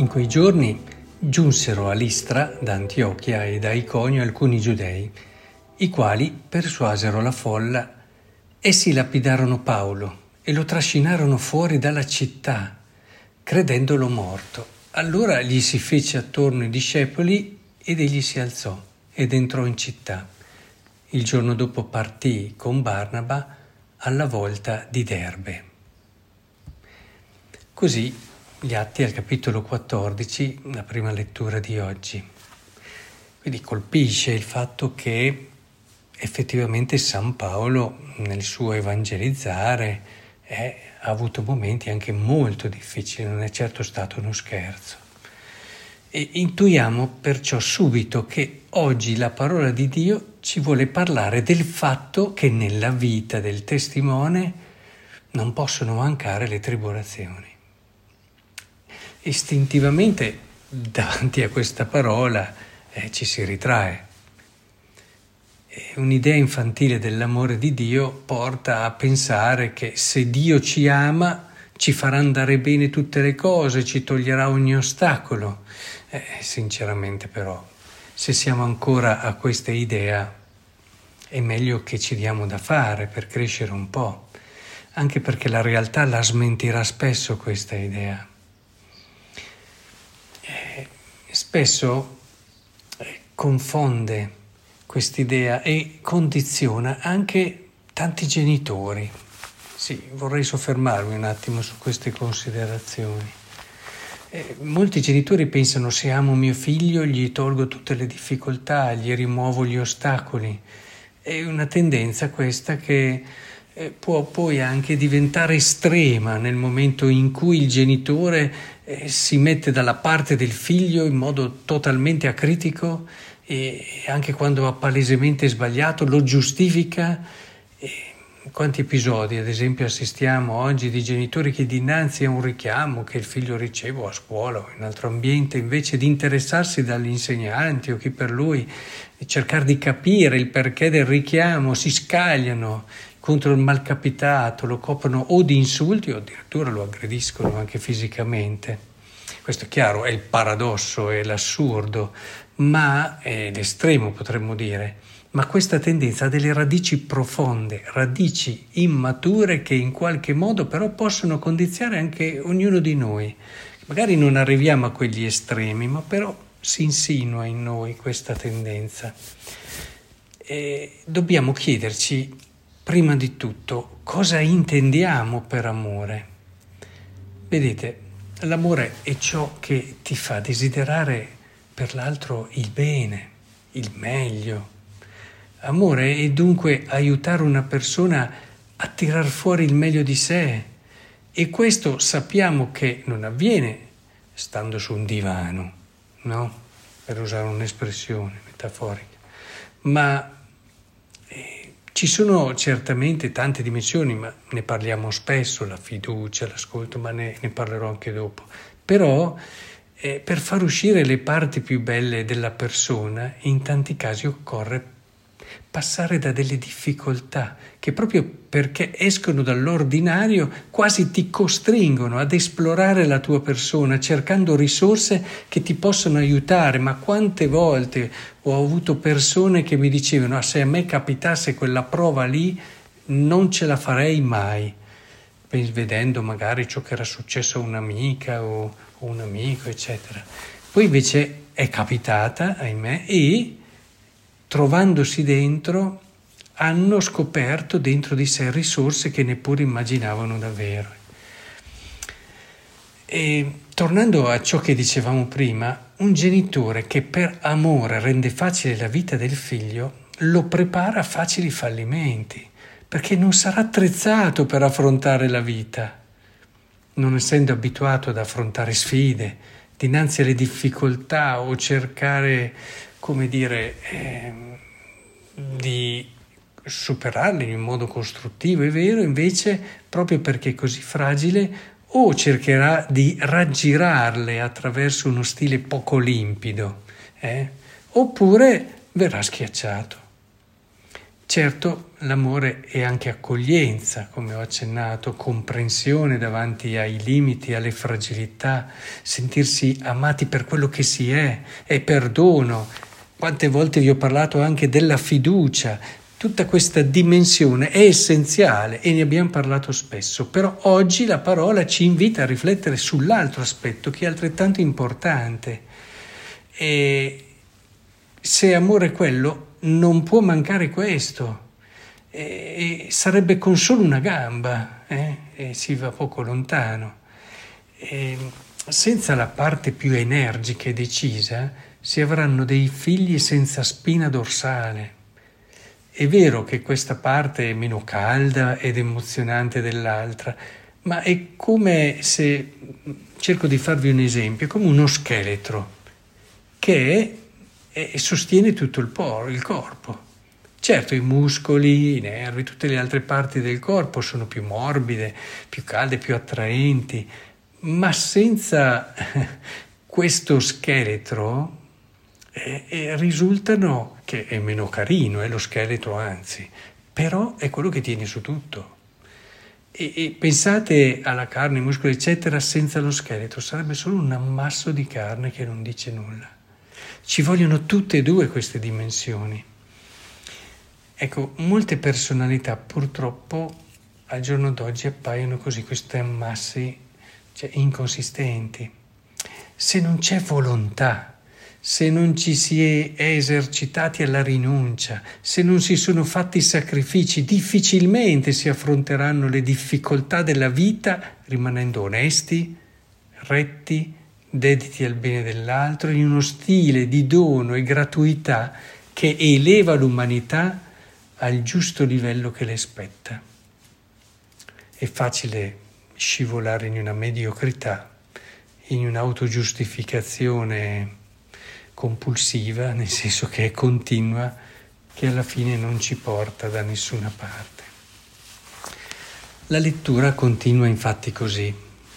In quei giorni giunsero a Listra da Antiochia e da Iconio alcuni giudei, i quali persuasero la folla. Essi lapidarono Paolo e lo trascinarono fuori dalla città, credendolo morto. Allora gli si fece attorno i discepoli ed egli si alzò ed entrò in città. Il giorno dopo partì con Barnaba alla volta di Derbe. Così gli Atti al capitolo 14, la prima lettura di oggi. Quindi colpisce il fatto che effettivamente San Paolo nel suo evangelizzare è, ha avuto momenti anche molto difficili, non è certo stato uno scherzo. E intuiamo perciò subito che oggi la parola di Dio ci vuole parlare del fatto che nella vita del testimone non possono mancare le tribolazioni istintivamente davanti a questa parola eh, ci si ritrae. E un'idea infantile dell'amore di Dio porta a pensare che se Dio ci ama ci farà andare bene tutte le cose, ci toglierà ogni ostacolo. Eh, sinceramente però, se siamo ancora a questa idea, è meglio che ci diamo da fare per crescere un po', anche perché la realtà la smentirà spesso questa idea spesso eh, confonde quest'idea e condiziona anche tanti genitori. Sì, vorrei soffermarmi un attimo su queste considerazioni. Eh, molti genitori pensano se amo mio figlio gli tolgo tutte le difficoltà, gli rimuovo gli ostacoli. È una tendenza questa che eh, può poi anche diventare estrema nel momento in cui il genitore eh, si mette dalla parte del figlio in modo totalmente acritico e anche quando ha palesemente sbagliato lo giustifica. E quanti episodi, ad esempio, assistiamo oggi di genitori che dinanzi a un richiamo che il figlio riceve a scuola o in altro ambiente, invece di interessarsi dagli insegnanti o chi per lui, cercare di capire il perché del richiamo, si scagliano contro il malcapitato, lo coprono o di insulti o addirittura lo aggrediscono anche fisicamente. Questo è chiaro, è il paradosso, è l'assurdo, ma è l'estremo potremmo dire. Ma questa tendenza ha delle radici profonde, radici immature che in qualche modo però possono condizionare anche ognuno di noi. Magari non arriviamo a quegli estremi, ma però si insinua in noi questa tendenza. E dobbiamo chiederci prima di tutto cosa intendiamo per amore. Vedete, l'amore è ciò che ti fa desiderare per l'altro il bene, il meglio. Amore è dunque aiutare una persona a tirar fuori il meglio di sé e questo sappiamo che non avviene stando su un divano, no? Per usare un'espressione metaforica, ma ci sono certamente tante dimensioni, ma ne parliamo spesso, la fiducia, l'ascolto, ma ne, ne parlerò anche dopo. Però eh, per far uscire le parti più belle della persona, in tanti casi occorre passare da delle difficoltà che proprio perché escono dall'ordinario quasi ti costringono ad esplorare la tua persona cercando risorse che ti possono aiutare. Ma quante volte ho avuto persone che mi dicevano ah, se a me capitasse quella prova lì non ce la farei mai, vedendo magari ciò che era successo a un'amica o, o un amico, eccetera. Poi invece è capitata, ahimè, e trovandosi dentro, hanno scoperto dentro di sé risorse che neppure immaginavano davvero. E tornando a ciò che dicevamo prima, un genitore che per amore rende facile la vita del figlio lo prepara a facili fallimenti, perché non sarà attrezzato per affrontare la vita, non essendo abituato ad affrontare sfide, dinanzi alle difficoltà o cercare come dire, eh, di superarli in modo costruttivo e vero, invece, proprio perché è così fragile, o cercherà di raggirarle attraverso uno stile poco limpido, eh? oppure verrà schiacciato. Certo, l'amore è anche accoglienza, come ho accennato, comprensione davanti ai limiti, alle fragilità, sentirsi amati per quello che si è, è perdono. Quante volte vi ho parlato anche della fiducia, tutta questa dimensione è essenziale e ne abbiamo parlato spesso, però oggi la parola ci invita a riflettere sull'altro aspetto che è altrettanto importante. E se amore è quello, non può mancare questo. E, sarebbe con solo una gamba eh? e si va poco lontano. E senza la parte più energica e decisa si avranno dei figli senza spina dorsale. È vero che questa parte è meno calda ed emozionante dell'altra, ma è come se, cerco di farvi un esempio, è come uno scheletro che e sostiene tutto il, por- il corpo. Certo, i muscoli, i nervi, tutte le altre parti del corpo sono più morbide, più calde, più attraenti, ma senza questo scheletro eh, eh, risultano che è meno carino, è lo scheletro anzi, però è quello che tiene su tutto. E, e pensate alla carne, ai muscoli, eccetera, senza lo scheletro, sarebbe solo un ammasso di carne che non dice nulla. Ci vogliono tutte e due queste dimensioni. Ecco, molte personalità purtroppo al giorno d'oggi appaiono così, questi ammassi cioè, inconsistenti. Se non c'è volontà, se non ci si è, esercitati alla rinuncia, se non si sono fatti sacrifici, difficilmente si affronteranno le difficoltà della vita rimanendo onesti, retti, dediti al bene dell'altro in uno stile di dono e gratuità che eleva l'umanità al giusto livello che le spetta. È facile scivolare in una mediocrità, in un'autogiustificazione compulsiva, nel senso che è continua, che alla fine non ci porta da nessuna parte. La lettura continua infatti così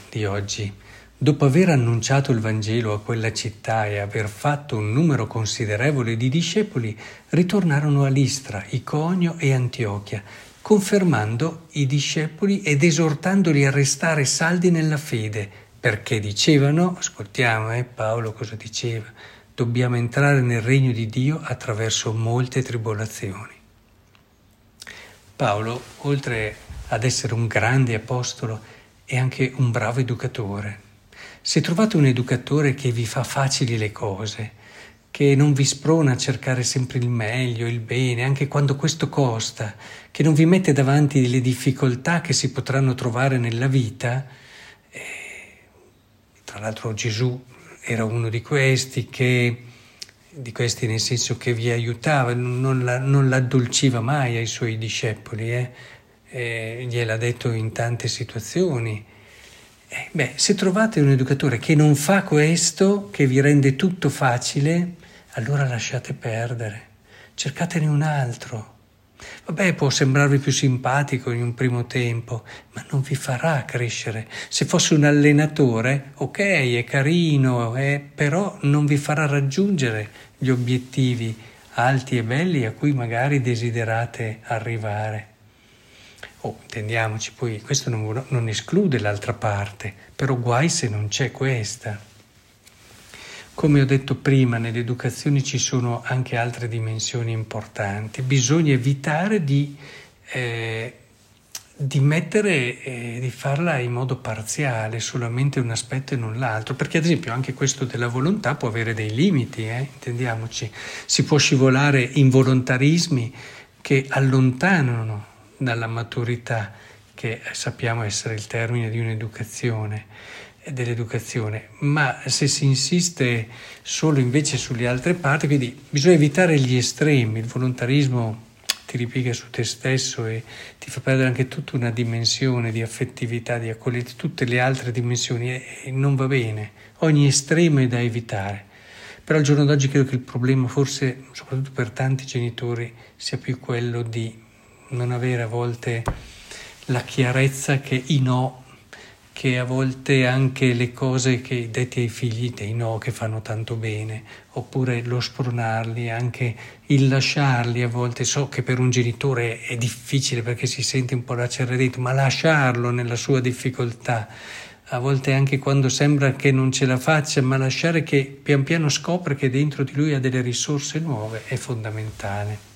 di oggi Dopo aver annunciato il Vangelo a quella città e aver fatto un numero considerevole di discepoli, ritornarono a Listra, Iconio e Antiochia, confermando i discepoli ed esortandoli a restare saldi nella fede, perché dicevano, ascoltiamo eh, Paolo cosa diceva, dobbiamo entrare nel regno di Dio attraverso molte tribolazioni. Paolo, oltre ad essere un grande apostolo, è anche un bravo educatore se trovate un educatore che vi fa facili le cose, che non vi sprona a cercare sempre il meglio, il bene, anche quando questo costa, che non vi mette davanti le difficoltà che si potranno trovare nella vita, eh, tra l'altro Gesù era uno di questi che di questi nel senso che vi aiutava, non, la, non l'addolciva mai ai suoi discepoli, eh? Eh, gliel'ha detto in tante situazioni. Eh, beh, se trovate un educatore che non fa questo, che vi rende tutto facile, allora lasciate perdere, cercatene un altro. Vabbè, può sembrarvi più simpatico in un primo tempo, ma non vi farà crescere. Se fosse un allenatore, ok, è carino, eh, però non vi farà raggiungere gli obiettivi alti e belli a cui magari desiderate arrivare. Oh, intendiamoci, poi questo non, non esclude l'altra parte, però guai se non c'è questa. Come ho detto prima, nell'educazione ci sono anche altre dimensioni importanti. Bisogna evitare di, eh, di mettere, eh, di farla in modo parziale, solamente un aspetto e non l'altro, perché ad esempio anche questo della volontà può avere dei limiti, eh? intendiamoci. Si può scivolare in volontarismi che allontanano dalla maturità, che sappiamo essere il termine di un'educazione dell'educazione, ma se si insiste solo invece sulle altre parti, quindi bisogna evitare gli estremi, il volontarismo ti ripiega su te stesso e ti fa perdere anche tutta una dimensione di affettività, di accoglienza, tutte le altre dimensioni e non va bene, ogni estremo è da evitare. Però al giorno d'oggi credo che il problema forse, soprattutto per tanti genitori, sia più quello di non avere a volte la chiarezza che i no che a volte anche le cose che detti ai figli dei no che fanno tanto bene, oppure lo spronarli, anche il lasciarli a volte. So che per un genitore è difficile perché si sente un po' lacerare dentro, ma lasciarlo nella sua difficoltà, a volte anche quando sembra che non ce la faccia, ma lasciare che pian piano scopre che dentro di lui ha delle risorse nuove è fondamentale.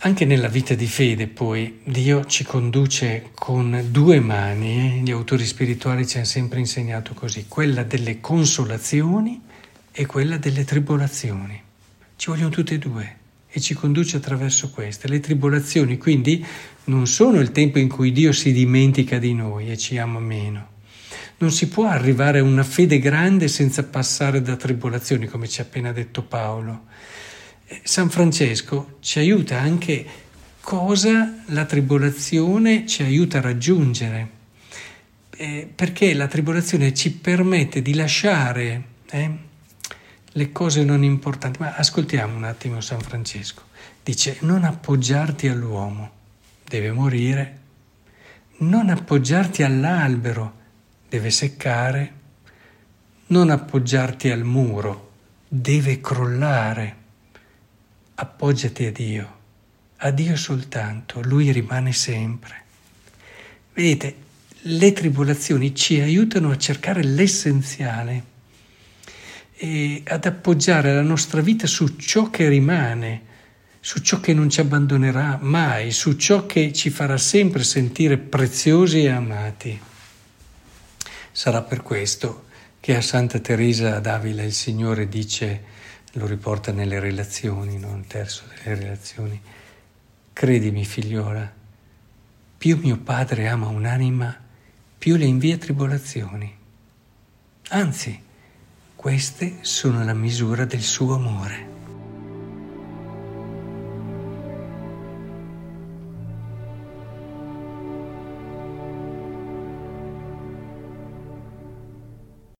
Anche nella vita di fede poi Dio ci conduce con due mani, eh? gli autori spirituali ci hanno sempre insegnato così, quella delle consolazioni e quella delle tribolazioni. Ci vogliono tutte e due e ci conduce attraverso queste. Le tribolazioni quindi non sono il tempo in cui Dio si dimentica di noi e ci ama meno. Non si può arrivare a una fede grande senza passare da tribolazioni, come ci ha appena detto Paolo. San Francesco ci aiuta anche cosa la tribolazione ci aiuta a raggiungere, eh, perché la tribolazione ci permette di lasciare eh, le cose non importanti. Ma ascoltiamo un attimo San Francesco. Dice non appoggiarti all'uomo, deve morire, non appoggiarti all'albero, deve seccare, non appoggiarti al muro, deve crollare appoggiati a Dio, a Dio soltanto, Lui rimane sempre. Vedete, le tribolazioni ci aiutano a cercare l'essenziale e ad appoggiare la nostra vita su ciò che rimane, su ciò che non ci abbandonerà mai, su ciò che ci farà sempre sentire preziosi e amati. Sarà per questo che a Santa Teresa d'Avila il Signore dice lo riporta nelle relazioni, no? il terzo delle relazioni. Credimi, figliola, più mio padre ama un'anima, più le invia tribolazioni. Anzi, queste sono la misura del suo amore.